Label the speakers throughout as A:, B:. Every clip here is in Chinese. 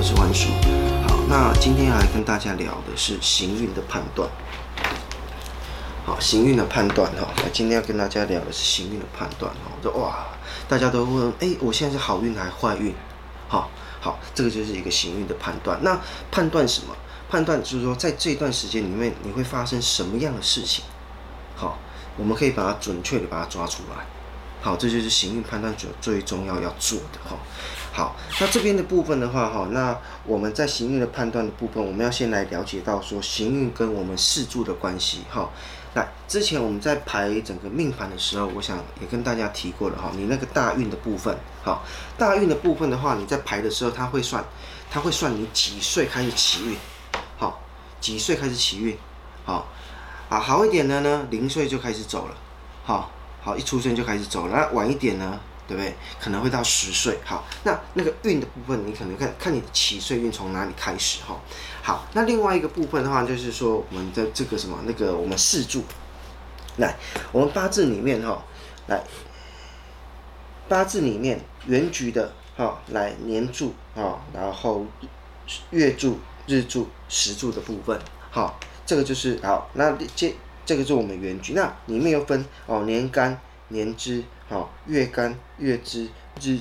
A: 我是万叔。好，那今天来跟大家聊的是行运的判断。好，行运的判断哈，那今天要跟大家聊的是行运的判断。哈。我说哇，大家都问，哎，我现在是好运还是坏运？好，好，这个就是一个行运的判断。那判断什么？判断就是说，在这段时间里面，你会发生什么样的事情？好，我们可以把它准确的把它抓出来。好，这就是行运判断。最最重要要做的哈。好，那这边的部分的话哈，那我们在行运的判断的部分，我们要先来了解到说行运跟我们四柱的关系哈。来，之前我们在排整个命盘的时候，我想也跟大家提过了哈。你那个大运的部分，好，大运的部分的话，你在排的时候，它会算，它会算你几岁开始起运，好，几岁开始起运，好，啊，好一点的呢，零岁就开始走了，好。好，一出生就开始走了，那晚一点呢，对不对？可能会到十岁。好，那那个运的部分，你可能看看你的起岁运从哪里开始哈。好，那另外一个部分的话，就是说我们的这个什么那个我们四柱，来，我们八字里面哈，来，八字里面原局的哈，来年柱啊，然后月柱、日柱、时柱的部分，好，这个就是好，那接。这个是我们原局，那里面又分哦，年干、年支，好、月干、月支，日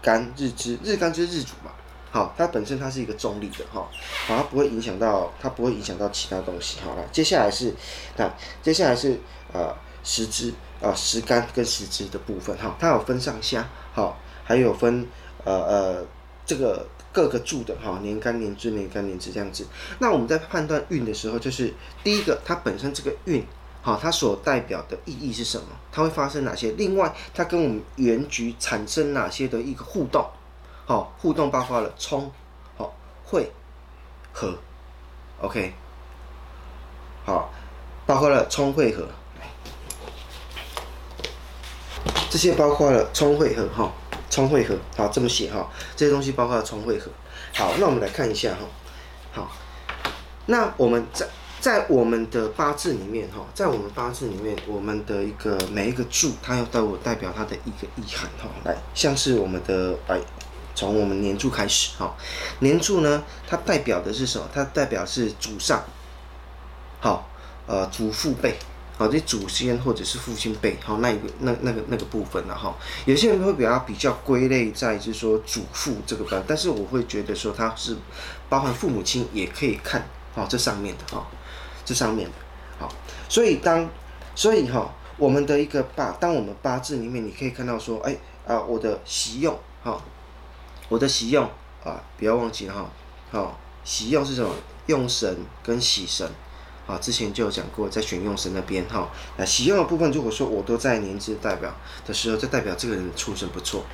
A: 干、日支，日干就是日主嘛，好、它本身它是一个中立的哈，好、它不会影响到，它不会影响到其他东西，好了，接下来是，那接下来是呃时支啊时干跟时支的部分哈、它有分上下，好、还有分呃呃这个。各个柱的哈，年干年支年干年支这样子。那我们在判断运的时候，就是第一个，它本身这个运，好，它所代表的意义是什么？它会发生哪些？另外，它跟我们原局产生哪些的一个互动？好，互动包括了冲、好会、合，OK，好，包括了冲会合，这些包括了冲会合哈。冲会合，好，这么写哈，这些东西包括了冲会合。好，那我们来看一下哈，好，那我们在在我们的八字里面哈，在我们八字里面，我们的一个每一个柱，它要代代表它的一个意涵哈。来，像是我们的哎，从我们年柱开始哈，年柱呢，它代表的是什么？它代表是祖上，好，呃，祖父辈。好，这祖先或者是父亲辈，好，那一个那那个那个部分了哈。有些人会比较比较归类在就是说祖父这个班，但是我会觉得说它是包含父母亲也可以看，好，这上面的哈，这上面的，好，所以当所以哈，我们的一个八，当我们八字里面你可以看到说，哎啊，我的喜用哈，我的喜用啊，不要忘记哈，好，喜用是什么？用神跟喜神。啊，之前就有讲过，在选用神那边哈，那喜用的部分，如果说我都在年支代表的时候，就代表这个人出身不错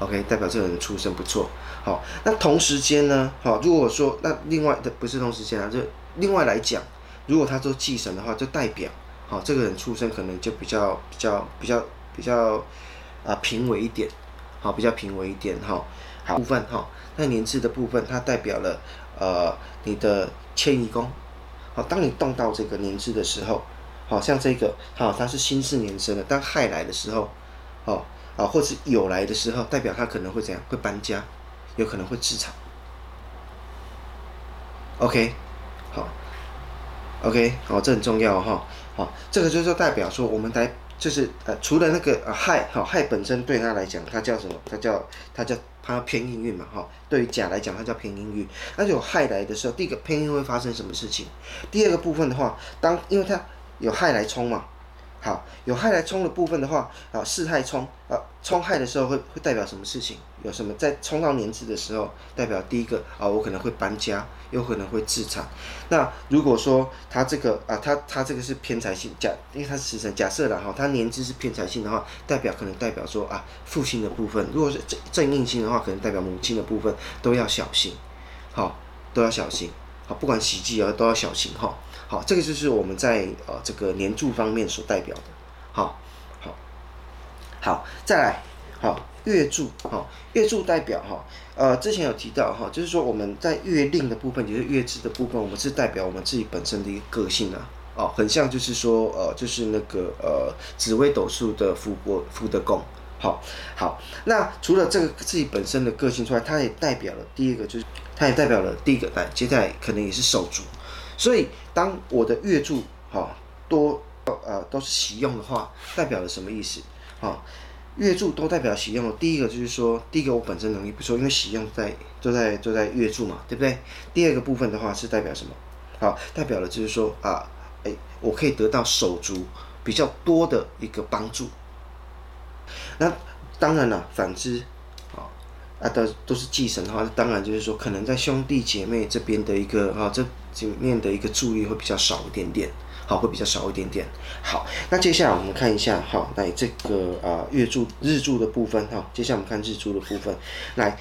A: ，OK，代表这个人出身不错。好，那同时间呢，好，如果说那另外的不是同时间啊，就另外来讲，如果他做忌神的话，就代表好这个人出身可能就比较比较比较比较啊平稳一点，好，比较平稳一点哈。好，部分哈，那年支的部分，它代表了呃你的迁移宫。好，当你动到这个年支的时候，好像这个，好，它是辛巳年生的。当亥来的时候，好啊，或是酉来的时候，代表他可能会怎样？会搬家，有可能会置产。OK，好，OK，好，这很重要哈。好，这个就是代表说，我们来就是呃，除了那个呃亥，哈亥本身对他来讲，它叫什么？它叫它叫。它偏阴运嘛，哈，对于甲来讲，它叫偏阴运。那有亥来的时候，第一个偏阴会发生什么事情？第二个部分的话，当因为它有亥来冲嘛。好，有害来冲的部分的话，啊，巳亥冲，啊，冲害的时候会会代表什么事情？有什么在冲到年支的时候，代表第一个啊，我可能会搬家，有可能会自产。那如果说他这个啊，他他这个是偏财性，假，因为他是食神，假设了哈，他年支是偏财性的话，代表可能代表说啊，父亲的部分，如果是正正印星的话，可能代表母亲的部分都要小心，好，都要小心，好，不管喜忌啊都要小心哈。好，这个就是我们在呃这个年柱方面所代表的。好，好，好，再来，好月柱，好月柱代表哈，呃之前有提到哈，就是说我们在月令的部分，就是月支的部分，我们是代表我们自己本身的一个个性啊，哦，很像就是说呃就是那个呃紫微斗数的福国福德宫，好，好，那除了这个自己本身的个性之外，它也代表了第一个就是，它也代表了第一个，来，接下来可能也是手足。所以当我的月柱哈多呃都是喜用的话，代表了什么意思？哈，月柱都代表喜用。第一个就是说，第一个我本身能力不错，因为喜用在都在都在月柱嘛，对不对？第二个部分的话是代表什么？好，代表了就是说啊，哎，我可以得到手足比较多的一个帮助。那当然了，反之，啊啊都都是忌神的话，当然就是说，可能在兄弟姐妹这边的一个啊这里面的一个助力会比较少一点点，好，会比较少一点点。好，那接下来我们看一下，好，来这个啊月柱日柱的部分，哈，接下来我们看日柱的部分，来，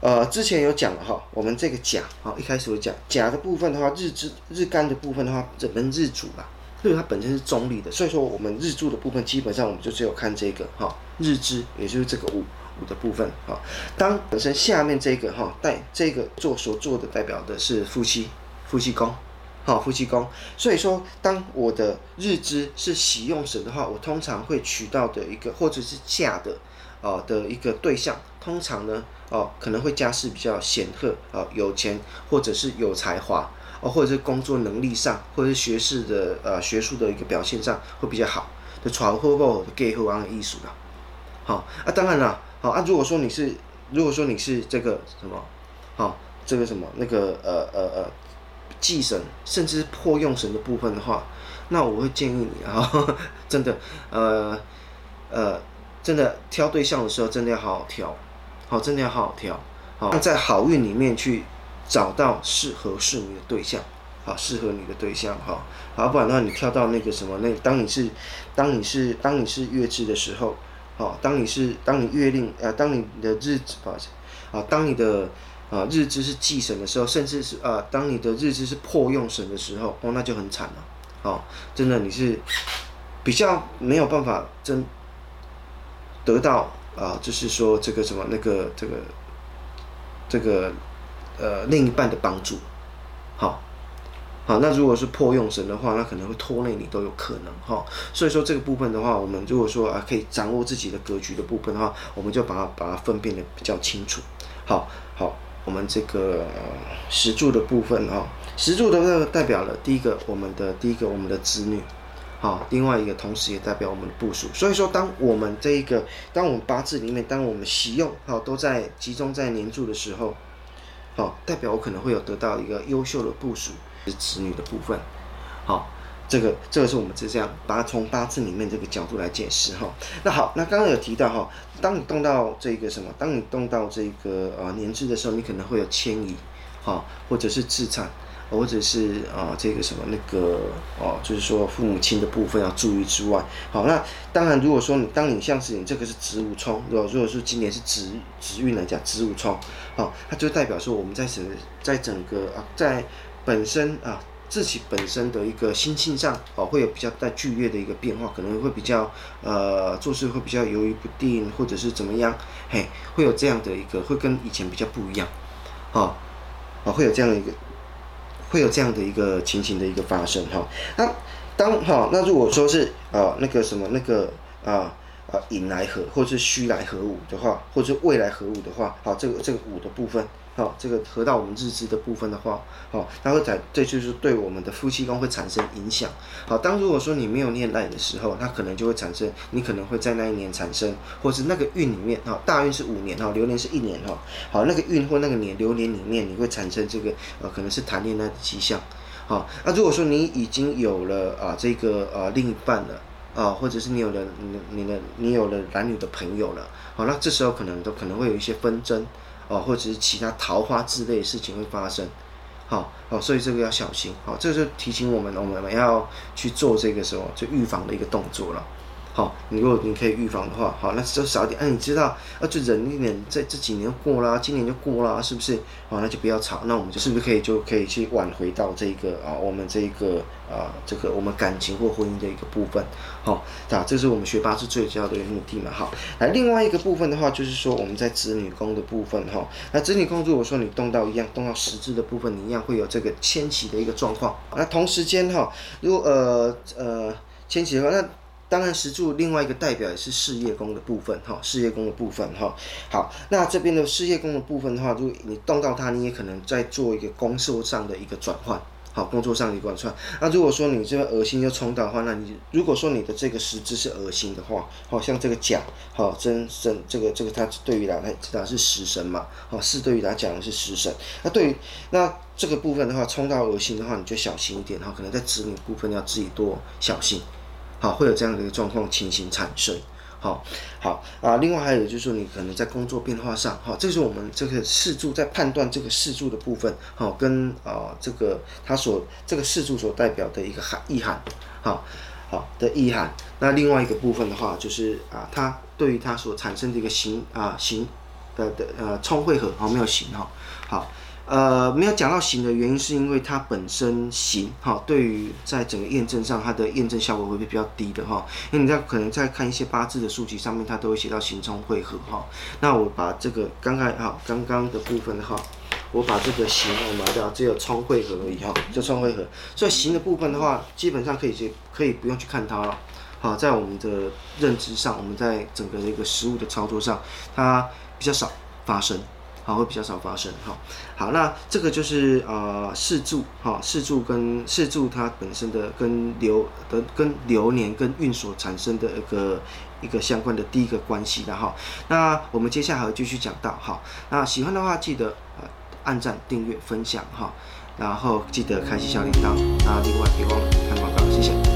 A: 呃，之前有讲了哈，我们这个甲，好，一开始有讲甲的部分的话，日支日干的部分的话，整本日主吧。对，它本身是中立的，所以说我们日柱的部分基本上我们就只有看这个哈日支，也就是这个午午的部分哈。当本身下面这个哈带这个做所做的代表的是夫妻夫妻宫，好夫妻宫。所以说当我的日支是喜用神的话，我通常会娶到的一个或者是嫁的啊的一个对象，通常呢哦可能会家世比较显赫啊有钱或者是有才华。哦，或者是工作能力上，或者是学识的呃学术的一个表现上会比较好，的传播或者给后方的艺术啦。好啊，当然了，好啊，如果说你是如果说你是这个什么，好这个什么那个呃呃呃忌神，甚至是破用神的部分的话，那我会建议你啊，真的呃呃真的挑对象的时候，真的要好好挑，好真的要好好挑，好在好运里面去。找到适合适你的对象，好，适合你的对象，哈，好，不然的话，你跳到那个什么，那当你是，当你是，当你是月支的时候，好，当你是，当你月令，呃，当你的日子，不好意思，啊，当你的啊日支是忌神的时候，甚至是啊，当你的日支是破用神的时候，哦，那就很惨了，哦，真的你是比较没有办法真得到啊，就是说这个什么那个这个这个。呃，另一半的帮助，好，好，那如果是破用神的话，那可能会拖累你都有可能哈。所以说这个部分的话，我们如果说啊可以掌握自己的格局的部分的话，我们就把它把它分辨的比较清楚。好，好，我们这个石柱的部分哈，石柱的代表了第一个我们的第一个我们的子女，好，另外一个同时也代表我们的部属。所以说，当我们这一个当我们八字里面，当我们喜用好都在集中在年柱的时候。好，代表我可能会有得到一个优秀的部署，是子女的部分。好，这个这个是我们是这样把它从八字里面这个角度来解释哈。那好，那刚刚有提到哈，当你动到这个什么，当你动到这个呃年支的时候，你可能会有迁移，哈，或者是自产。或者是啊，这个什么那个哦，就是说父母亲的部分要注意之外，好，那当然如果说你当你像是你这个是子午冲，如果如果说今年是子子运来讲子午冲，好，它就代表说我们在整在整个啊在本身啊自己本身的一个心性上哦会有比较大剧烈的一个变化，可能会比较呃做事会比较犹豫不定，或者是怎么样，嘿，会有这样的一个会跟以前比较不一样，哦，啊会有这样的一个。会有这样的一个情形的一个发生哈，那当哈那如果说是呃那个什么那个啊啊引来合或是虚来合午的话，或者是未来合午的话，好这个这个午的部分。好，这个合到我们日支的部分的话，好，它会在这就是对我们的夫妻宫会产生影响。好，当如果说你没有念赖的时候，它可能就会产生，你可能会在那一年产生，或是那个运里面，哈，大运是五年，哈，流年是一年，哈，好，那个运或那个年流年里面，你会产生这个，呃，可能是谈恋爱的迹象。好，那如果说你已经有了啊这个呃另一半了，啊，或者是你有了你你的你有了男女的朋友了，好，那这时候可能都可能会有一些纷争。哦，或者是其他桃花之类的事情会发生，好，好，所以这个要小心，好，这就提醒我们，我们要去做这个时候就预防的一个动作了。好，你如果你可以预防的话，好，那就少点。哎、你知道，啊，就忍一点，这这几年过啦，今年就过啦，是不是？好，那就不要吵。那我们就是不是可以就可以去挽回到这个啊，我们这个啊，这个我们感情或婚姻的一个部分。好，那，这是我们学八字最主要的一个目的嘛。好，那另外一个部分的话，就是说我们在子女宫的部分哈。那子女宫如果说你动到一样，动到十字的部分，你一样会有这个迁徙的一个状况。那同时间哈，如果呃呃迁徙的话，那当然石柱另外一个代表也是事业宫的部分哈，事业宫的部分哈。好，那这边的事业宫的部分的话，如果你动到它，你也可能在做一个工作上的一个转换。好，工作上的一个转换。那如果说你这个恶心又冲到的话，那你如果说你的这个时支是恶心的话，好像这个甲，好真真这个这个它对于来它是食神嘛，好是对于来讲是食神。那对于那这个部分的话，冲到恶心的话，你就小心一点哈，可能在子女部分要自己多小心，好会有这样的一个状况情形产生。好，好啊。另外还有就是说，你可能在工作变化上，哈，这是我们这个四柱在判断这个四柱的部分，哈，跟啊这个它所这个四柱所代表的一个含意涵，好，好的意涵。那另外一个部分的话，就是啊，它对于它所产生的一个形啊形的的呃冲会合，好没有形哈，好。呃，没有讲到刑的原因，是因为它本身刑哈，对于在整个验证上，它的验证效果会比较低的哈。因为你在可能在看一些八字的书籍上面，它都会写到刑冲会合哈。那我把这个刚刚哈刚刚的部分的话，我把这个刑我拿掉，只有冲会合而已哈，就冲会合。所以刑的部分的话，基本上可以去可以不用去看它了。好，在我们的认知上，我们在整个的一个实务的操作上，它比较少发生。好，会比较少发生。哈，好，那这个就是呃四柱，哈，四柱跟四柱它本身的跟流的跟流年跟运所产生的一个一个相关的第一个关系的哈。那我们接下来继续讲到，哈，那喜欢的话记得按赞、订阅、分享哈，然后记得开启小铃铛，那另外别忘了看广告，谢谢。